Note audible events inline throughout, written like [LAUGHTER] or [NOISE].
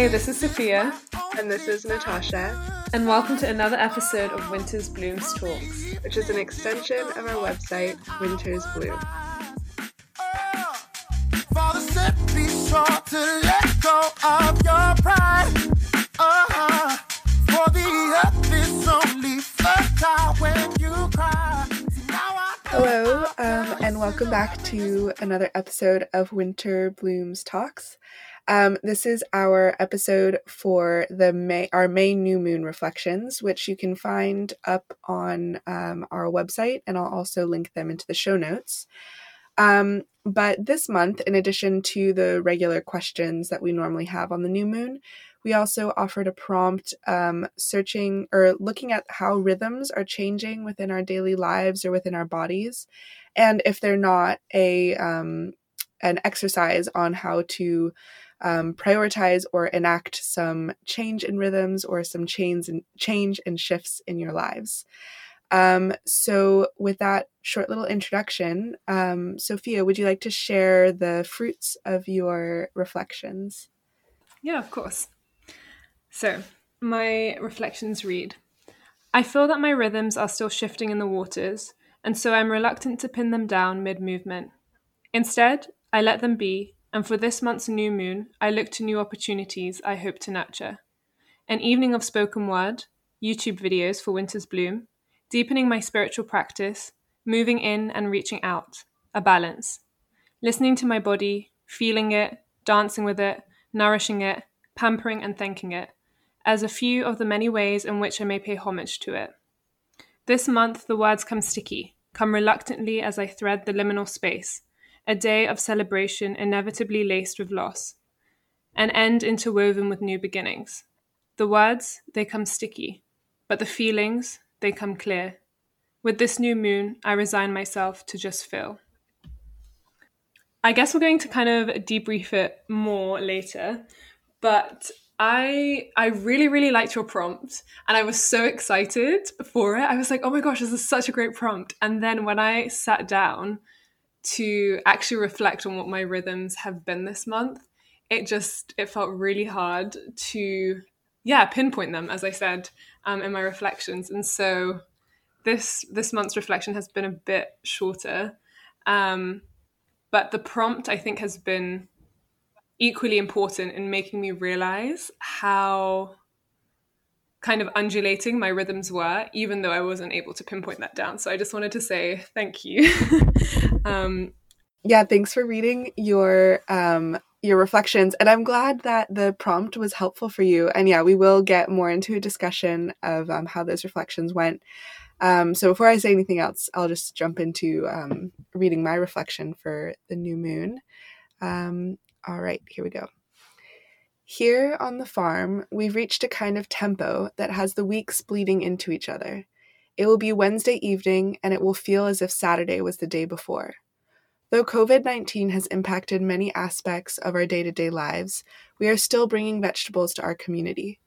Hey, this is Sophia. And this is Natasha. And welcome to another episode of Winter's Blooms Talks, which is an extension of our website, Winter's Bloom. Hello, um, and welcome back to another episode of Winter Blooms Talks. Um, this is our episode for the May our May new moon reflections, which you can find up on um, our website, and I'll also link them into the show notes. Um, but this month, in addition to the regular questions that we normally have on the new moon, we also offered a prompt um, searching or looking at how rhythms are changing within our daily lives or within our bodies, and if they're not a um, an exercise on how to um, prioritize or enact some change in rhythms or some change and change and shifts in your lives. Um, so, with that short little introduction, um, Sophia, would you like to share the fruits of your reflections? Yeah, of course. So, my reflections read I feel that my rhythms are still shifting in the waters, and so I'm reluctant to pin them down mid movement. Instead, I let them be and for this month's new moon, I look to new opportunities I hope to nurture. An evening of spoken word, YouTube videos for Winter's Bloom, deepening my spiritual practice, moving in and reaching out, a balance. Listening to my body, feeling it, dancing with it, nourishing it, pampering and thanking it, as a few of the many ways in which I may pay homage to it. This month, the words come sticky, come reluctantly as I thread the liminal space a day of celebration inevitably laced with loss, an end interwoven with new beginnings. The words, they come sticky, but the feelings, they come clear. With this new moon, I resign myself to just feel. I guess we're going to kind of debrief it more later, but I I really really liked your prompt and I was so excited for it. I was like, "Oh my gosh, this is such a great prompt." And then when I sat down to actually reflect on what my rhythms have been this month it just it felt really hard to yeah pinpoint them as i said um, in my reflections and so this this month's reflection has been a bit shorter um, but the prompt i think has been equally important in making me realize how kind of undulating my rhythms were, even though I wasn't able to pinpoint that down. So I just wanted to say thank you. [LAUGHS] um, yeah, thanks for reading your um, your reflections, and I'm glad that the prompt was helpful for you. And yeah, we will get more into a discussion of um, how those reflections went. Um, so before I say anything else, I'll just jump into um, reading my reflection for the new moon. Um, all right, here we go. Here on the farm, we've reached a kind of tempo that has the weeks bleeding into each other. It will be Wednesday evening, and it will feel as if Saturday was the day before. Though COVID 19 has impacted many aspects of our day to day lives, we are still bringing vegetables to our community.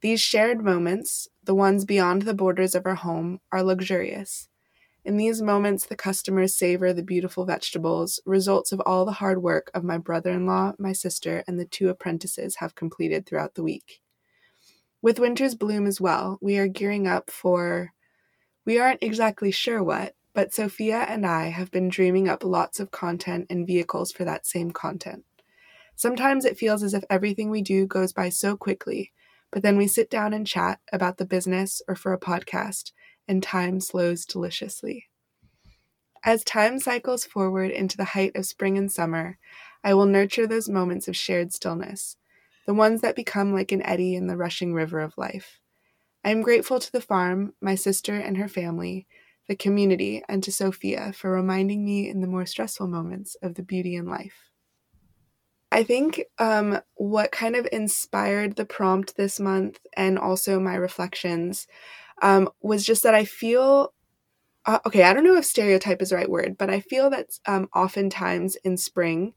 These shared moments, the ones beyond the borders of our home, are luxurious. In these moments, the customers savor the beautiful vegetables, results of all the hard work of my brother in law, my sister, and the two apprentices have completed throughout the week. With winter's bloom as well, we are gearing up for. We aren't exactly sure what, but Sophia and I have been dreaming up lots of content and vehicles for that same content. Sometimes it feels as if everything we do goes by so quickly, but then we sit down and chat about the business or for a podcast, and time slows deliciously. As time cycles forward into the height of spring and summer, I will nurture those moments of shared stillness, the ones that become like an eddy in the rushing river of life. I am grateful to the farm, my sister and her family, the community, and to Sophia for reminding me in the more stressful moments of the beauty in life. I think um, what kind of inspired the prompt this month and also my reflections um, was just that I feel uh, okay, I don't know if stereotype is the right word, but I feel that um, oftentimes in spring,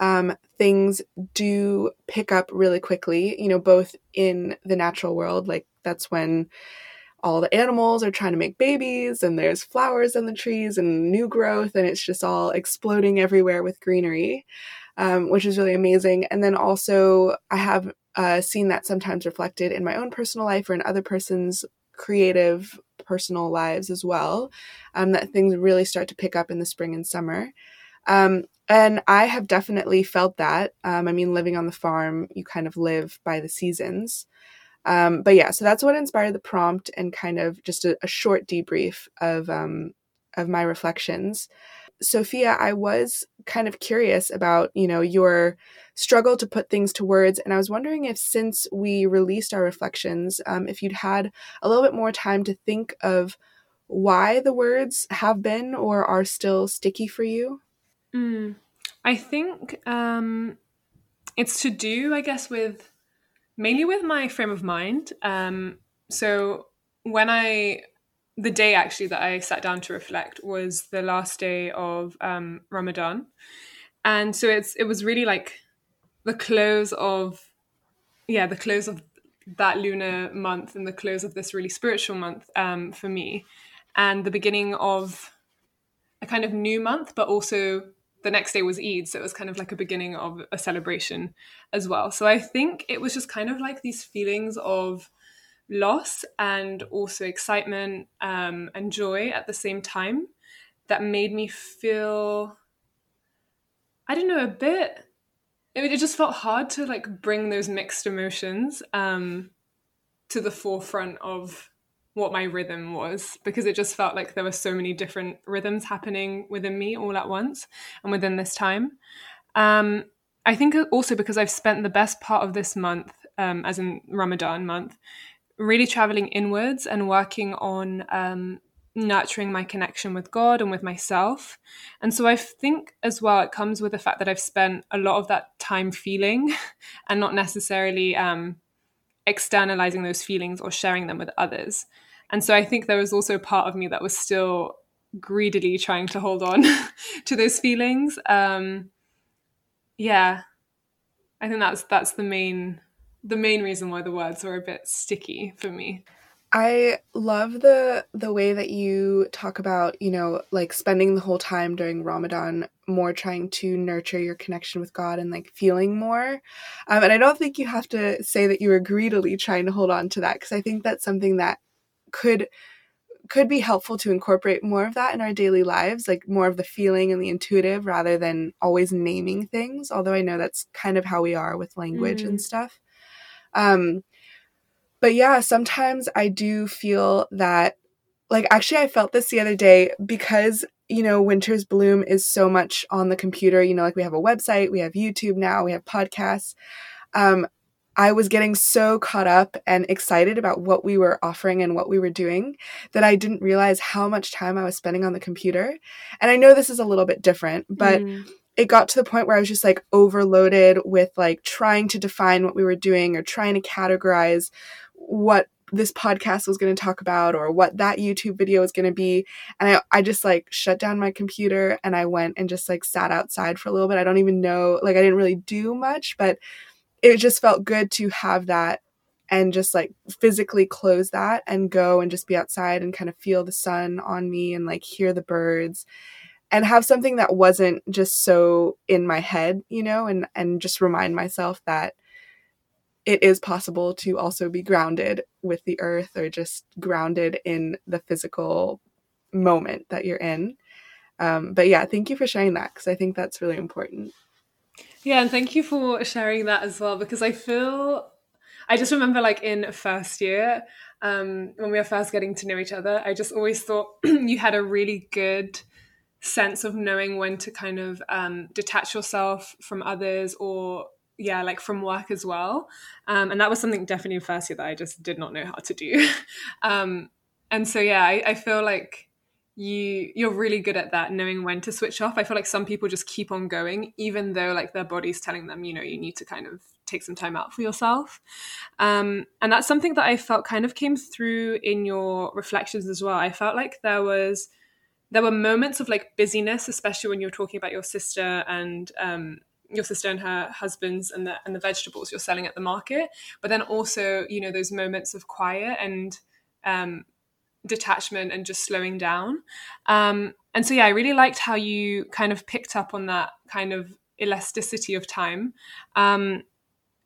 um, things do pick up really quickly, you know, both in the natural world, like that's when all the animals are trying to make babies and there's flowers on the trees and new growth and it's just all exploding everywhere with greenery um, which is really amazing and then also i have uh, seen that sometimes reflected in my own personal life or in other person's creative personal lives as well. Um, that things really start to pick up in the spring and summer. Um, and I have definitely felt that. Um, I mean, living on the farm, you kind of live by the seasons. Um, but yeah, so that's what inspired the prompt and kind of just a, a short debrief of um, of my reflections. Sophia, I was kind of curious about, you know, your struggle to put things to words. And I was wondering if, since we released our reflections, um, if you'd had a little bit more time to think of why the words have been or are still sticky for you. Mm, I think um, it's to do, I guess, with mainly with my frame of mind. Um, so when I the day actually that I sat down to reflect was the last day of um, Ramadan, and so it's it was really like the close of yeah the close of that lunar month and the close of this really spiritual month um, for me, and the beginning of a kind of new month, but also the next day was Eid, so it was kind of like a beginning of a celebration as well. So I think it was just kind of like these feelings of loss and also excitement um, and joy at the same time that made me feel i don't know a bit it, it just felt hard to like bring those mixed emotions um, to the forefront of what my rhythm was because it just felt like there were so many different rhythms happening within me all at once and within this time um, i think also because i've spent the best part of this month um, as in ramadan month really traveling inwards and working on um, nurturing my connection with God and with myself. And so I think as well, it comes with the fact that I've spent a lot of that time feeling [LAUGHS] and not necessarily um, externalizing those feelings or sharing them with others. And so I think there was also part of me that was still greedily trying to hold on [LAUGHS] to those feelings. Um, yeah, I think that's that's the main the main reason why the words were a bit sticky for me. I love the the way that you talk about, you know, like spending the whole time during Ramadan more trying to nurture your connection with God and like feeling more. Um, and I don't think you have to say that you were greedily trying to hold on to that because I think that's something that could could be helpful to incorporate more of that in our daily lives, like more of the feeling and the intuitive rather than always naming things. Although I know that's kind of how we are with language mm. and stuff. Um, but yeah, sometimes I do feel that, like, actually, I felt this the other day because, you know, Winter's Bloom is so much on the computer. You know, like we have a website, we have YouTube now, we have podcasts. Um, I was getting so caught up and excited about what we were offering and what we were doing that I didn't realize how much time I was spending on the computer. And I know this is a little bit different, but. Mm it got to the point where I was just like overloaded with like trying to define what we were doing or trying to categorize what this podcast was going to talk about or what that YouTube video was going to be. And I, I just like shut down my computer and I went and just like sat outside for a little bit. I don't even know, like, I didn't really do much, but it just felt good to have that and just like physically close that and go and just be outside and kind of feel the sun on me and like hear the birds and have something that wasn't just so in my head, you know, and and just remind myself that it is possible to also be grounded with the earth or just grounded in the physical moment that you're in. Um, but yeah, thank you for sharing that because I think that's really important. Yeah, and thank you for sharing that as well because I feel I just remember like in first year um, when we were first getting to know each other, I just always thought [CLEARS THROAT] you had a really good sense of knowing when to kind of um, detach yourself from others or yeah like from work as well. Um, and that was something definitely in first year that i just did not know how to do. [LAUGHS] Um, and so yeah I, I, feel like you you're really good at that knowing when to switch off i feel like some people just keep on going even though like their body's telling them you know you need to kind of take some time out for yourself um, and that's something that i felt kind of came through in your reflections as well i felt like there was there were moments of like busyness, especially when you were talking about your sister and um, your sister and her husbands and the and the vegetables you're selling at the market. But then also, you know, those moments of quiet and um, detachment and just slowing down. Um, and so, yeah, I really liked how you kind of picked up on that kind of elasticity of time. Um,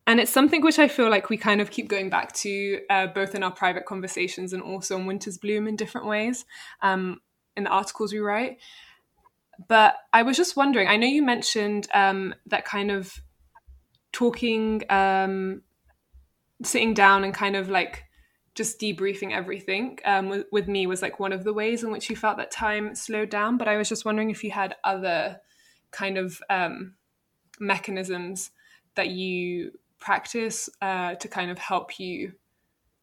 And it's something which I feel like we kind of keep going back to uh, both in our private conversations and also in Winter's Bloom in different ways um, in the articles we write. But I was just wondering, I know you mentioned um, that kind of talking, um, sitting down and kind of like just debriefing everything um, with, with, me was like one of the ways in which you felt that time slowed down. But I was just wondering if you had other kind of um, mechanisms that you practice uh, to kind of help you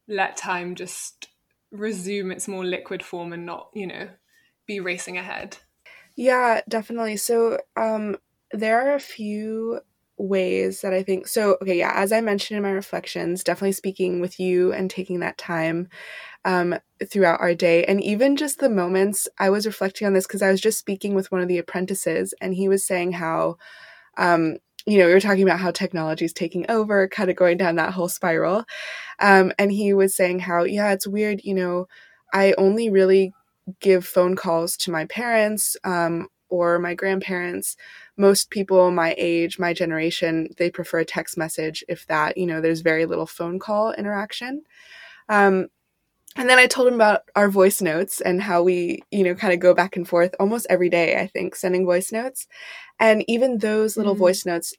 let time just resume its more liquid form and not, you know, be racing ahead. Yeah, definitely. So um, there are a few ways that I think so. Okay, yeah, as I mentioned in my reflections, definitely speaking with you and taking that time um, throughout our day. And even just the moments I was reflecting on this because I was just speaking with one of the apprentices and he was saying how, um, you know, we were talking about how technology is taking over, kind of going down that whole spiral. Um, and he was saying how, yeah, it's weird, you know, I only really give phone calls to my parents um, or my grandparents most people my age my generation they prefer a text message if that you know there's very little phone call interaction um, and then i told him about our voice notes and how we you know kind of go back and forth almost every day i think sending voice notes and even those little mm-hmm. voice notes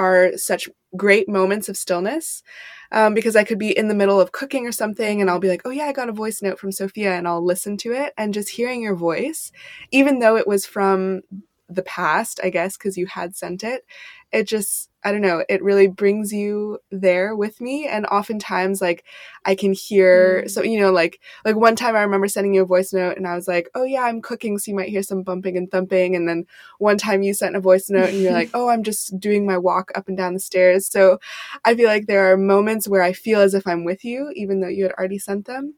are such great moments of stillness um, because I could be in the middle of cooking or something and I'll be like, oh yeah, I got a voice note from Sophia and I'll listen to it. And just hearing your voice, even though it was from the past, I guess, because you had sent it, it just, I don't know, it really brings you there with me. And oftentimes, like, I can hear, mm. so, you know, like, like one time I remember sending you a voice note and I was like, oh yeah, I'm cooking, so you might hear some bumping and thumping. And then one time you sent a voice note and you're like, [LAUGHS] oh, I'm just doing my walk up and down the stairs. So I feel like there are moments where I feel as if I'm with you, even though you had already sent them.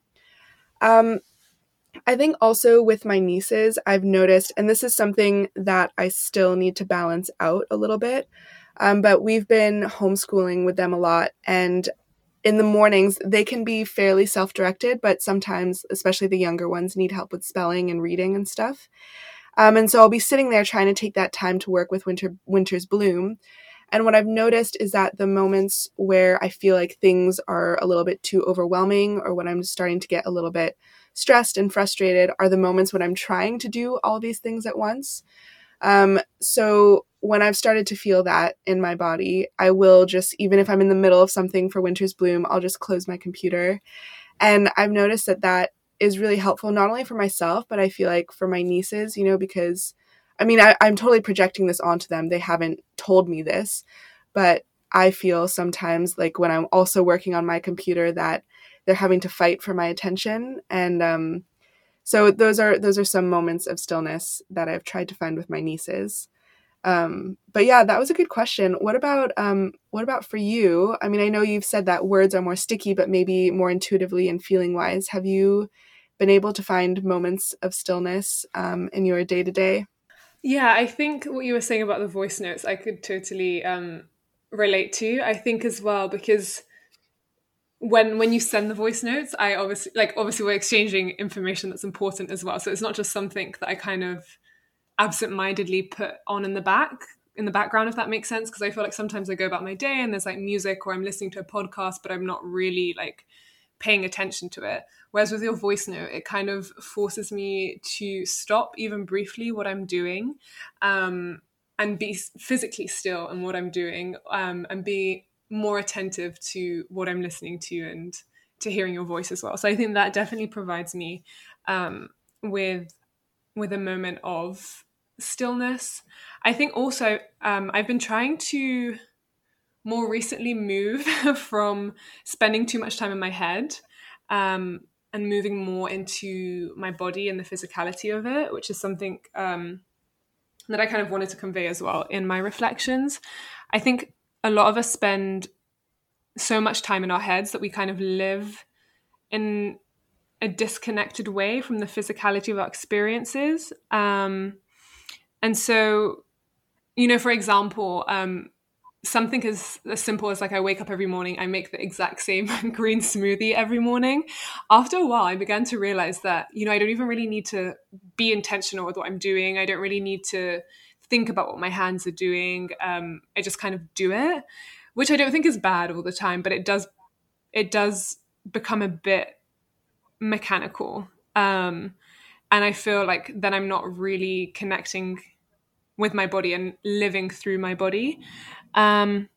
Um, I think also with my nieces, I've noticed, and this is something that I still need to balance out a little bit, um, but we've been homeschooling with them a lot. And in the mornings, they can be fairly self directed, but sometimes, especially the younger ones, need help with spelling and reading and stuff. Um, and so I'll be sitting there trying to take that time to work with Winter Winter's Bloom. And what I've noticed is that the moments where I feel like things are a little bit too overwhelming or when I'm starting to get a little bit stressed and frustrated are the moments when I'm trying to do all these things at once. Um, so when I've started to feel that in my body, I will just, even if I'm in the middle of something for Winter's Bloom, I'll just close my computer. And I've noticed that that is really helpful, not only for myself, but I feel like for my nieces, you know, because I mean, I, I'm totally projecting this onto them. They haven't told me this, but I feel sometimes like when I'm also working on my computer that they're having to fight for my attention and um, so those are those are some moments of stillness that I've tried to find with my nieces. Um, but yeah, that was a good question. What about um, what about for you? I mean, I know you've said that words are more sticky, but maybe more intuitively and feeling wise. Have you been able to find moments of stillness um, in your day to day? Yeah, I think what you were saying about the voice notes, I could totally um, relate to. I think as well because when when you send the voice notes i obviously like obviously we're exchanging information that's important as well. So it's not just something that i kind of absent-mindedly put on in the back in the background if that makes sense. Because i feel like sometimes i go about my day and there's like music or i'm listening to a podcast but i'm not really like paying attention to it. Whereas with your voice note it kind of forces me to stop even briefly what i'm doing um, and be physically still in what i'm doing um, and be more attentive to what I'm listening to and to hearing your voice as well. So I think that definitely provides me um, with with a moment of stillness. I think also um, I've been trying to more recently move [LAUGHS] from spending too much time in my head um, and moving more into my body and the physicality of it, which is something um, that I kind of wanted to convey as well in my reflections. I think a lot of us spend so much time in our heads that we kind of live in a disconnected way from the physicality of our experiences. Um, and so, you know, for example, um, something as, as simple as like I wake up every morning, I make the exact same [LAUGHS] green smoothie every morning. After a while, I began to realize that, you know, I don't even really need to be intentional with what I'm doing. I don't really need to think about what my hands are doing. Um, I just kind of do it. which I don't think is bad all the time, but it does it does become a bit mechanical. Um, and I feel like then I'm not really connecting with my body and living through my body. Um,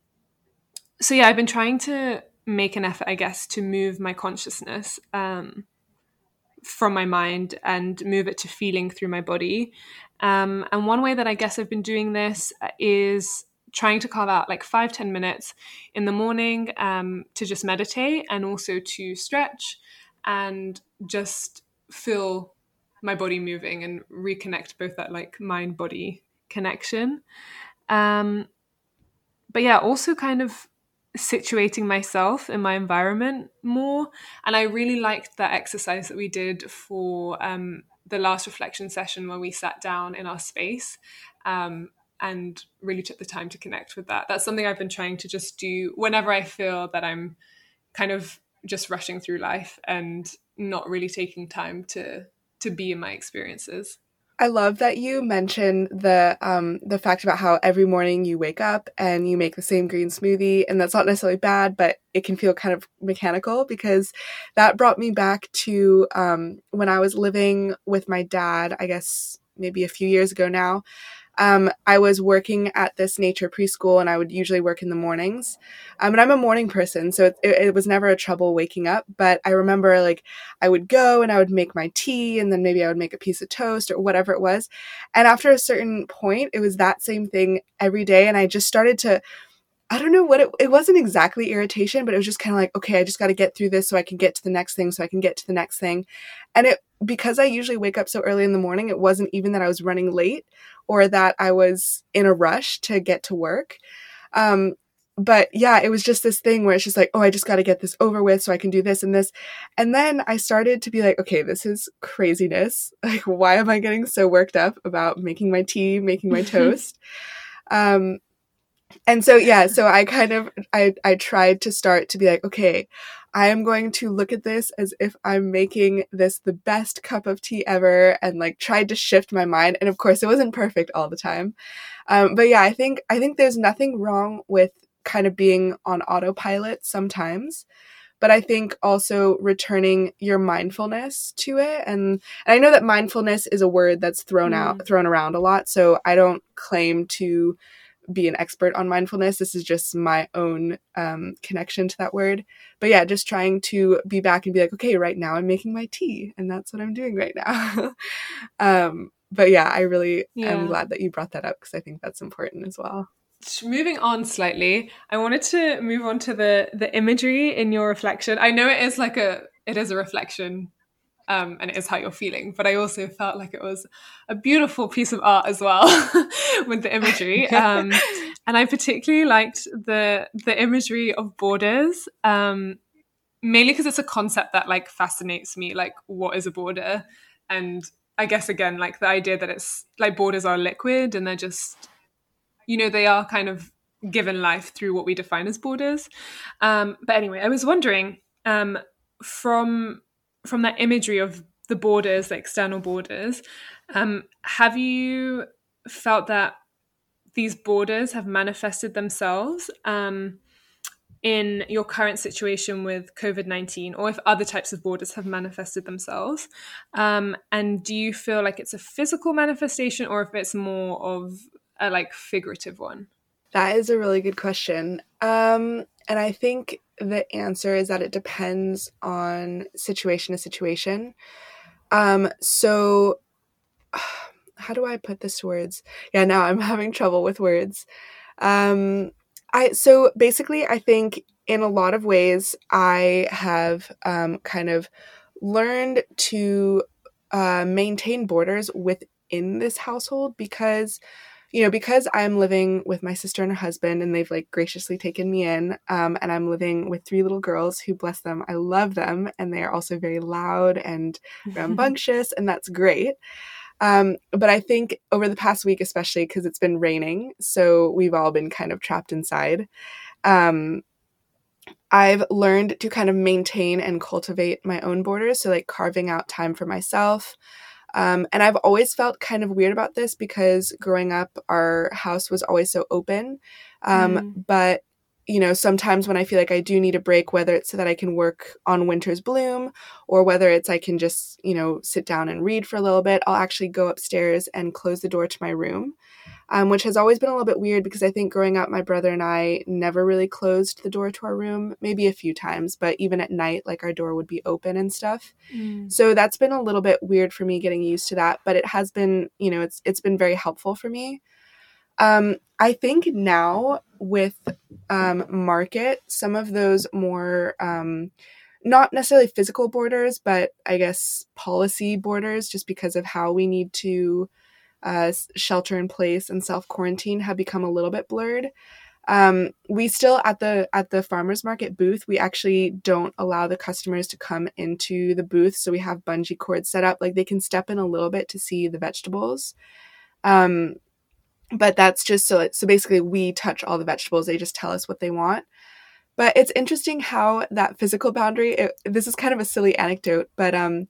so yeah, I've been trying to make an effort, I guess, to move my consciousness um, from my mind and move it to feeling through my body. Um, and one way that I guess I've been doing this is trying to carve out like five ten minutes in the morning um, to just meditate and also to stretch and just feel my body moving and reconnect both that like mind body connection. Um, but yeah, also kind of situating myself in my environment more. And I really liked that exercise that we did for um, the last reflection session where we sat down in our space um, and really took the time to connect with that. That's something I've been trying to just do whenever I feel that I'm kind of just rushing through life and not really taking time to to be in my experiences. I love that you mentioned the um, the fact about how every morning you wake up and you make the same green smoothie, and that's not necessarily bad, but it can feel kind of mechanical because that brought me back to um, when I was living with my dad. I guess maybe a few years ago now um, I was working at this nature preschool and I would usually work in the mornings. Um, and I'm a morning person, so it, it, it, was never a trouble waking up. But I remember like I would go and I would make my tea and then maybe I would make a piece of toast or whatever it was. And after a certain point, it was that same thing every day. And I just started to I don't know what it, it wasn't exactly irritation, but it was just kind of like, okay, I just got to get through this so I can get to the next thing, so I can get to the next thing. And it, because I usually wake up so early in the morning, it wasn't even that I was running late or that I was in a rush to get to work. Um, but yeah, it was just this thing where it's just like, oh, I just got to get this over with so I can do this and this. And then I started to be like, okay, this is craziness. [LAUGHS] Like, why am I getting so worked up about making my tea, making my [LAUGHS] toast? Um, and so yeah so i kind of i i tried to start to be like okay i am going to look at this as if i'm making this the best cup of tea ever and like tried to shift my mind and of course it wasn't perfect all the time um, but yeah i think i think there's nothing wrong with kind of being on autopilot sometimes but I think also returning your mindfulness to it. And, and I know that mindfulness is a word that's thrown mm. out, thrown around a lot. So I don't claim to be an expert on mindfulness. This is just my own um, connection to that word. But yeah, just trying to be back and be like, okay, right now I'm making my tea, and that's what I'm doing right now. [LAUGHS] um, but yeah, I really yeah. am glad that you brought that up because I think that's important as well. Moving on slightly, I wanted to move on to the the imagery in your reflection. I know it is like a it is a reflection um, and it is how you're feeling. But I also felt like it was a beautiful piece of art as well [LAUGHS] with the imagery. [LAUGHS] Um, and I particularly liked the the imagery of borders, um, mainly because it's a concept that like fascinates me. Like, what is a border? And I guess again, like the idea that it's like borders are liquid and they're just, you know, they are kind of given life through what we define as borders. Um, but anyway, I was wondering um, from from that imagery of the borders, the external borders, um, have you felt that these borders have manifested themselves um, in your current situation with COVID 19, or if other types of borders have manifested themselves? Um, and do you feel like it's a physical manifestation or if it's more of a like figurative one? That is a really good question. Um, and I think the answer is that it depends on situation to situation. Um, so, [SIGHS] how do I put this words? Yeah, now I'm [LAUGHS] having trouble with words. Um, I so basically, I think in a lot of ways, I have um, kind of learned to uh, maintain borders within this household because you know, because I'm living with my sister and her husband, and they've like graciously taken me in, um, and I'm living with three little girls who, bless them, I love them, and they are also very loud and [LAUGHS] rambunctious, and that's great. Um, but I think over the past week, especially because it's been raining, so we've all been kind of trapped inside. Um, I've learned to kind of maintain and cultivate my own borders. So, like carving out time for myself, um, and I've always felt kind of weird about this because growing up, our house was always so open. Um, mm. But you know, sometimes when I feel like I do need a break, whether it's so that I can work on Winter's Bloom or whether it's I can just, you know, sit down and read for a little bit, I'll actually go upstairs and close the door to my room, um, which has always been a little bit weird because I think growing up, my brother and I never really closed the door to our room, maybe a few times, but even at night, like our door would be open and stuff. Mm. So that's been a little bit weird for me getting used to that, but it has been, you know, it's it's been very helpful for me. Um, I think now with um, market, some of those more um, not necessarily physical borders, but I guess policy borders, just because of how we need to uh, shelter in place and self quarantine, have become a little bit blurred. Um, we still at the at the farmers market booth, we actually don't allow the customers to come into the booth, so we have bungee cords set up, like they can step in a little bit to see the vegetables. Um, but that's just so so basically we touch all the vegetables they just tell us what they want. But it's interesting how that physical boundary it, this is kind of a silly anecdote but um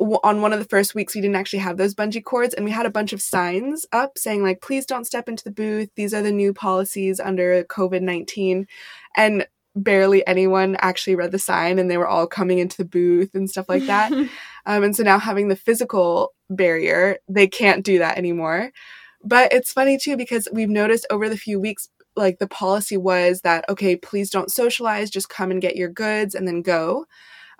on one of the first weeks we didn't actually have those bungee cords and we had a bunch of signs up saying like please don't step into the booth. These are the new policies under covid-19 and barely anyone actually read the sign and they were all coming into the booth and stuff like that. [LAUGHS] Um, and so now having the physical barrier they can't do that anymore but it's funny too because we've noticed over the few weeks, like the policy was that, okay, please don't socialize, just come and get your goods and then go.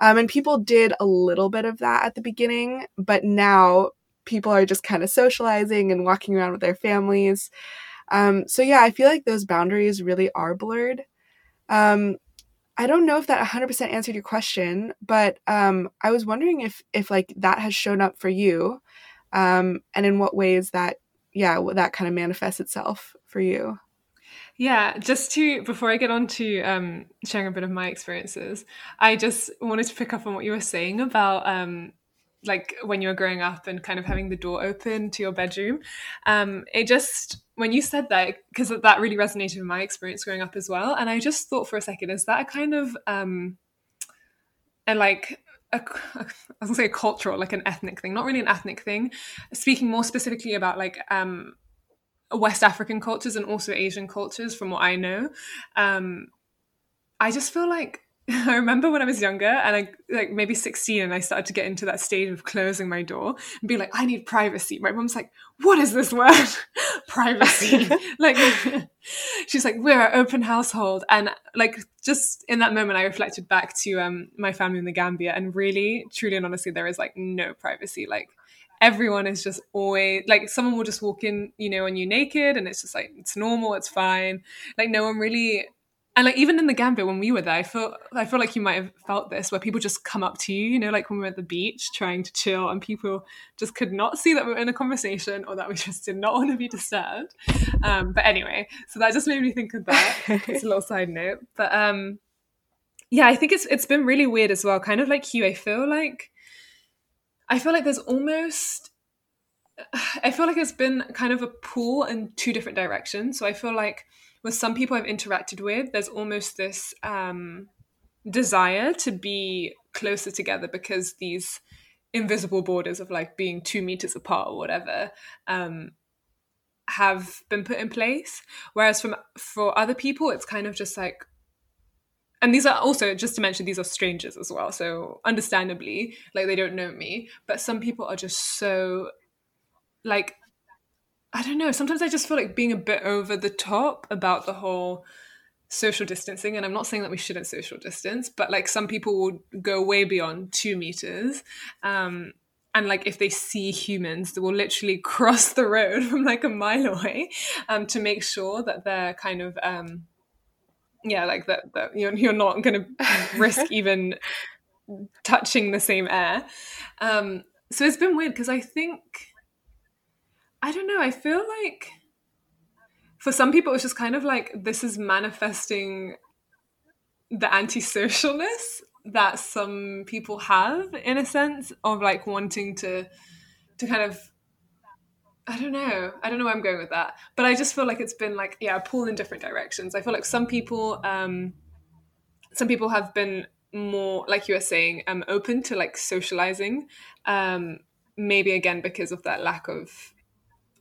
Um, and people did a little bit of that at the beginning, but now people are just kind of socializing and walking around with their families. Um, so yeah, I feel like those boundaries really are blurred. Um, I don't know if that 100% answered your question, but um, I was wondering if if like that has shown up for you, um, and in what ways that yeah, that kind of manifests itself for you. Yeah, just to before I get on to um, sharing a bit of my experiences, I just wanted to pick up on what you were saying about um, like when you were growing up and kind of having the door open to your bedroom. Um, it just when you said that because that really resonated with my experience growing up as well, and I just thought for a second, is that a kind of um, and like a, [LAUGHS] I was gonna say a cultural, like an ethnic thing, not really an ethnic thing. Speaking more specifically about like um, West African cultures and also Asian cultures, from what I know, um, I just feel like [LAUGHS] I remember when I was younger and I like maybe 16 and I started to get into that stage of closing my door and be like, I need privacy. My mom's like, what is this word? [LAUGHS] privacy. [LAUGHS] like she's like, we're an open household. And like just in that moment I reflected back to um my family in the Gambia and really, truly and honestly, there is like no privacy. Like everyone is just always like someone will just walk in, you know, on you naked and it's just like it's normal, it's fine. Like no one really and like even in the Gambia when we were there, I feel I feel like you might have felt this where people just come up to you, you know, like when we were at the beach trying to chill, and people just could not see that we were in a conversation or that we [LAUGHS] just did not want to be disturbed. Um, but anyway, so that just made me think of that. [LAUGHS] it's a little side note, but um, yeah, I think it's it's been really weird as well. Kind of like you, I feel like I feel like there's almost [SIGHS] I feel like it's been kind of a pull in two different directions. So I feel like with some people I've interacted with, there's almost this um, desire to be closer together because these invisible borders of like being two meters apart or whatever um, have been put in place. Whereas from for other people, it's kind of just like and these are also just to mention these are strangers as well so understandably like they don't know me but some people are just so like I don't know. Sometimes I just feel like being a bit over the top about the whole social distancing. And I'm not saying that we shouldn't social distance, but like some people will go way beyond two meters. Um, and like if they see humans, they will literally [LAUGHS] cross the road from like a mile away um, to make sure that they're kind of, um, yeah, like that, that you're, you're not going [LAUGHS] to risk even touching the same air. Um, so it's been weird because I think I don't know. I feel like for some people, it's just kind of like this is manifesting the antisocialness that some people have in a sense of like wanting to to kind of I don't know. I don't know where I'm going with that. But I just feel like it's been like, yeah, pulled in different directions. I feel like some people um some people have been more like you were saying, um open to like socializing. Um maybe again because of that lack of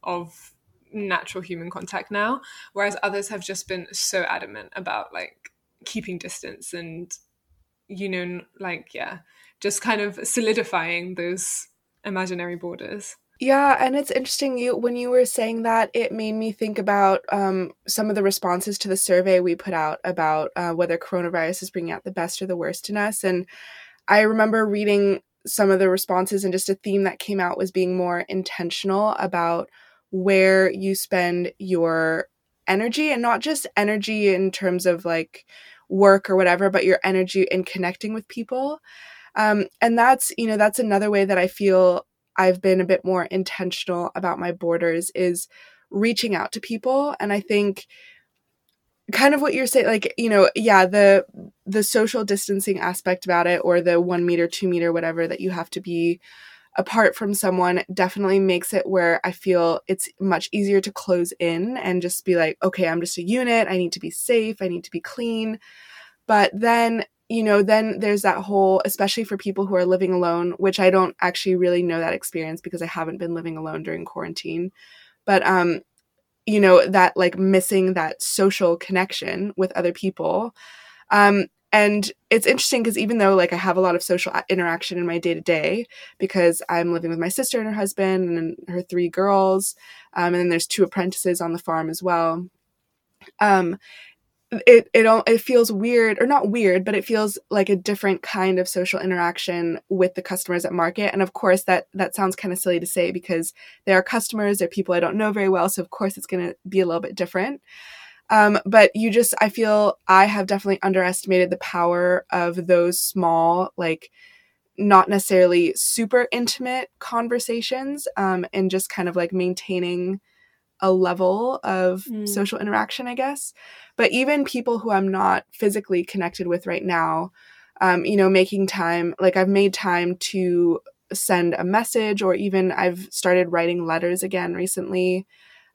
of natural human contact now whereas others have just been so adamant about like keeping distance and you know like yeah just kind of solidifying those imaginary borders yeah, and it's interesting you when you were saying that it made me think about um, some of the responses to the survey we put out about uh, whether coronavirus is bringing out the best or the worst in us. And I remember reading some of the responses, and just a theme that came out was being more intentional about where you spend your energy, and not just energy in terms of like work or whatever, but your energy in connecting with people. Um, and that's you know that's another way that I feel I've been a bit more intentional about my borders is reaching out to people and I think kind of what you're saying like you know yeah the the social distancing aspect about it or the 1 meter 2 meter whatever that you have to be apart from someone definitely makes it where I feel it's much easier to close in and just be like, okay, I'm just a unit. I need to be safe. I need to be clean. But then you know, then there's that whole, especially for people who are living alone, which I don't actually really know that experience because I haven't been living alone during quarantine. But, um, you know, that like missing that social connection with other people. Um, and it's interesting because even though like I have a lot of social interaction in my day to day, because I'm living with my sister and her husband and her three girls, um, and then there's two apprentices on the farm as well. Um, it it all it feels weird or not weird but it feels like a different kind of social interaction with the customers at market and of course that that sounds kind of silly to say because they are customers they're people i don't know very well so of course it's going to be a little bit different um, but you just i feel i have definitely underestimated the power of those small like not necessarily super intimate conversations um, and just kind of like maintaining a level of mm. social interaction, I guess. But even people who I'm not physically connected with right now, um, you know, making time, like I've made time to send a message or even I've started writing letters again recently.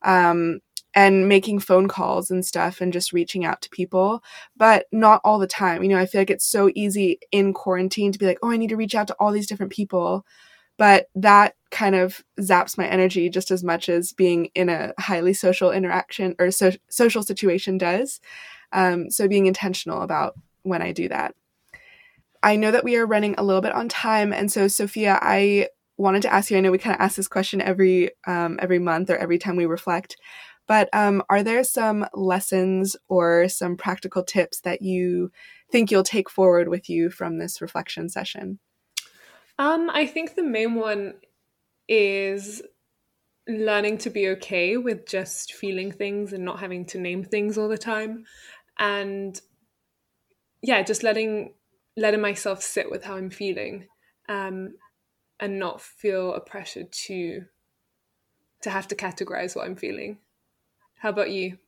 Um, and making phone calls and stuff and just reaching out to people, but not all the time. You know, I feel like it's so easy in quarantine to be like, oh, I need to reach out to all these different people but that kind of zaps my energy just as much as being in a highly social interaction or so- social situation does. Um, so being intentional about when I do that. I know that we are running a little bit on time, and so Sophia, I wanted to ask you. I know we kind of ask this question every um, every month or every time we reflect, but um, are there some lessons or some practical tips that you think you'll take forward with you from this reflection session? Um, I think the main one is learning to be okay with just feeling things and not having to name things all the time and yeah just letting letting myself sit with how i'm feeling um and not feel a pressure to to have to categorize what i'm feeling how about you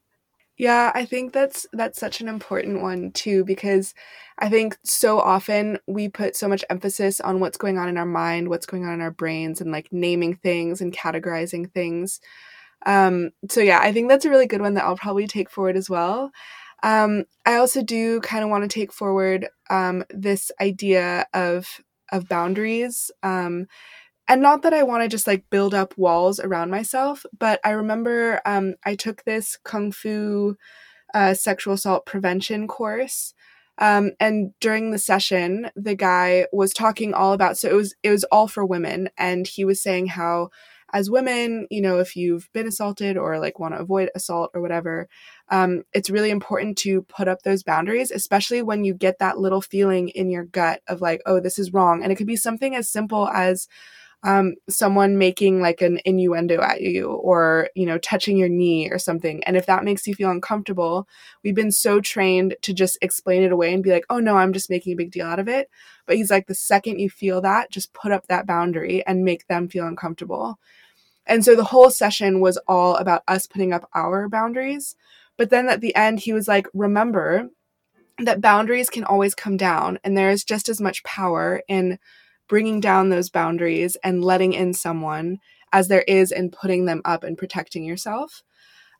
yeah, I think that's that's such an important one too because I think so often we put so much emphasis on what's going on in our mind, what's going on in our brains and like naming things and categorizing things. Um so yeah, I think that's a really good one that I'll probably take forward as well. Um I also do kind of want to take forward um this idea of of boundaries. Um and not that I want to just like build up walls around myself, but I remember um, I took this kung fu uh, sexual assault prevention course. Um, and during the session, the guy was talking all about so it was it was all for women, and he was saying how as women, you know, if you've been assaulted or like want to avoid assault or whatever, um, it's really important to put up those boundaries, especially when you get that little feeling in your gut of like, oh, this is wrong. And it could be something as simple as, um, someone making like an innuendo at you or you know touching your knee or something. And if that makes you feel uncomfortable we've been so trained to just explain it away and be like oh no i'm just making a big deal out of it. But he's like the second you feel that just put up that boundary and make them feel uncomfortable. And so the whole session was all about us putting up our boundaries. But then at the end he was like remember that boundaries can always come down and there is just as much power in bringing down those boundaries and letting in someone as there is in putting them up and protecting yourself.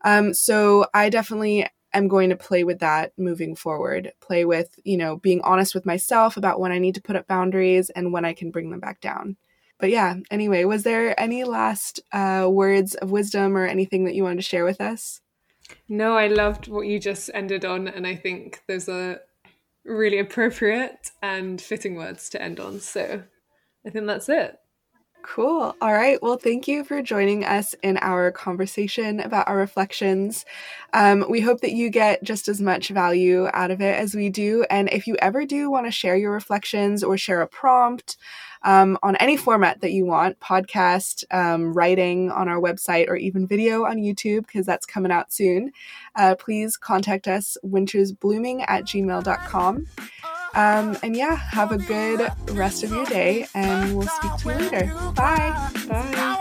Um, so I definitely am going to play with that moving forward. Play with, you know, being honest with myself about when I need to put up boundaries and when I can bring them back down. but yeah, anyway, was there any last uh, words of wisdom or anything that you wanted to share with us? No, I loved what you just ended on, and I think those are really appropriate and fitting words to end on. So I think that's it. Cool. All right. Well, thank you for joining us in our conversation about our reflections. Um, we hope that you get just as much value out of it as we do. And if you ever do want to share your reflections or share a prompt um, on any format that you want podcast, um, writing on our website, or even video on YouTube, because that's coming out soon, uh, please contact us wintersblooming at gmail.com. Um, and yeah, have a good rest of your day, and we'll speak to you later. Bye. Bye.